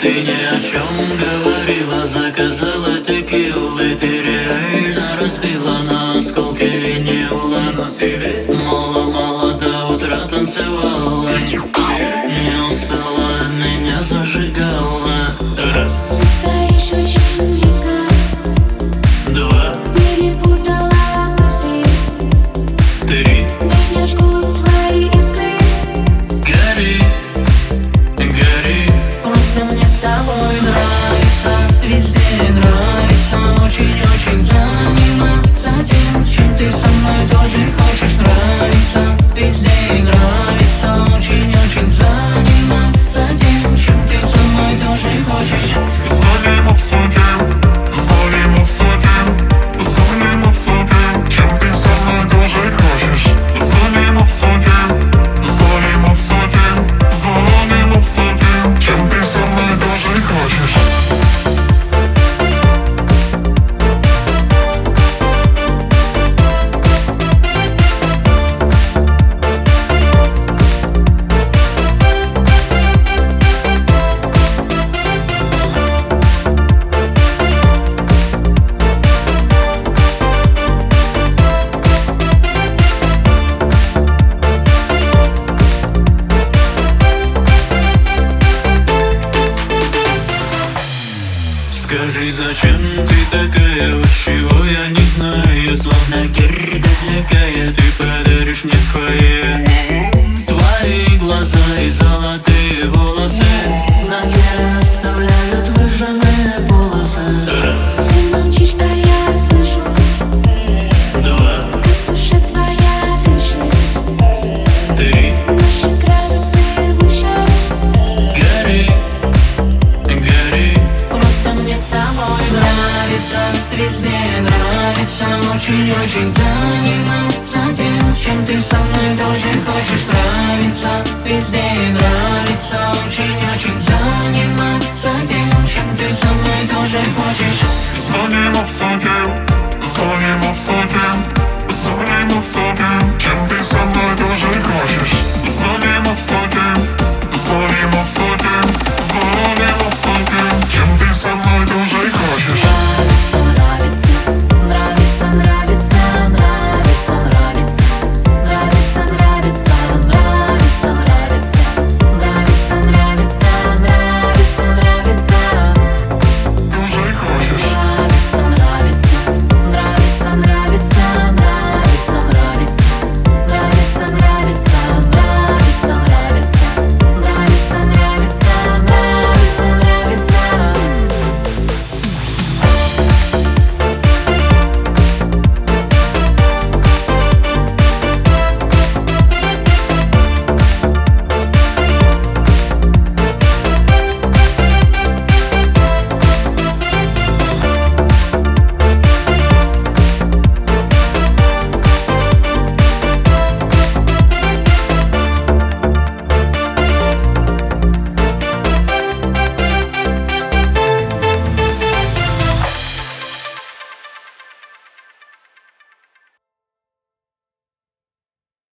Ты ни о чем говорила, заказала текилы Ты реально разбила на осколки винила Но тебе мало-мало до утра танцевала. Не устала, меня зажигала. Раз, мной Скажи, зачем ты такая, вот чего я не знаю Словно герда какая, ты подаришь мне фойе. Твои глаза и золотые волосы Везде нравится Очень-очень заниматься тем Чем ты со мной тоже хочешь. Нравиться Везде нравится Очень-очень заниматься тем Чем ты со мной тоже хочешь. Занимав садим, занимав садим,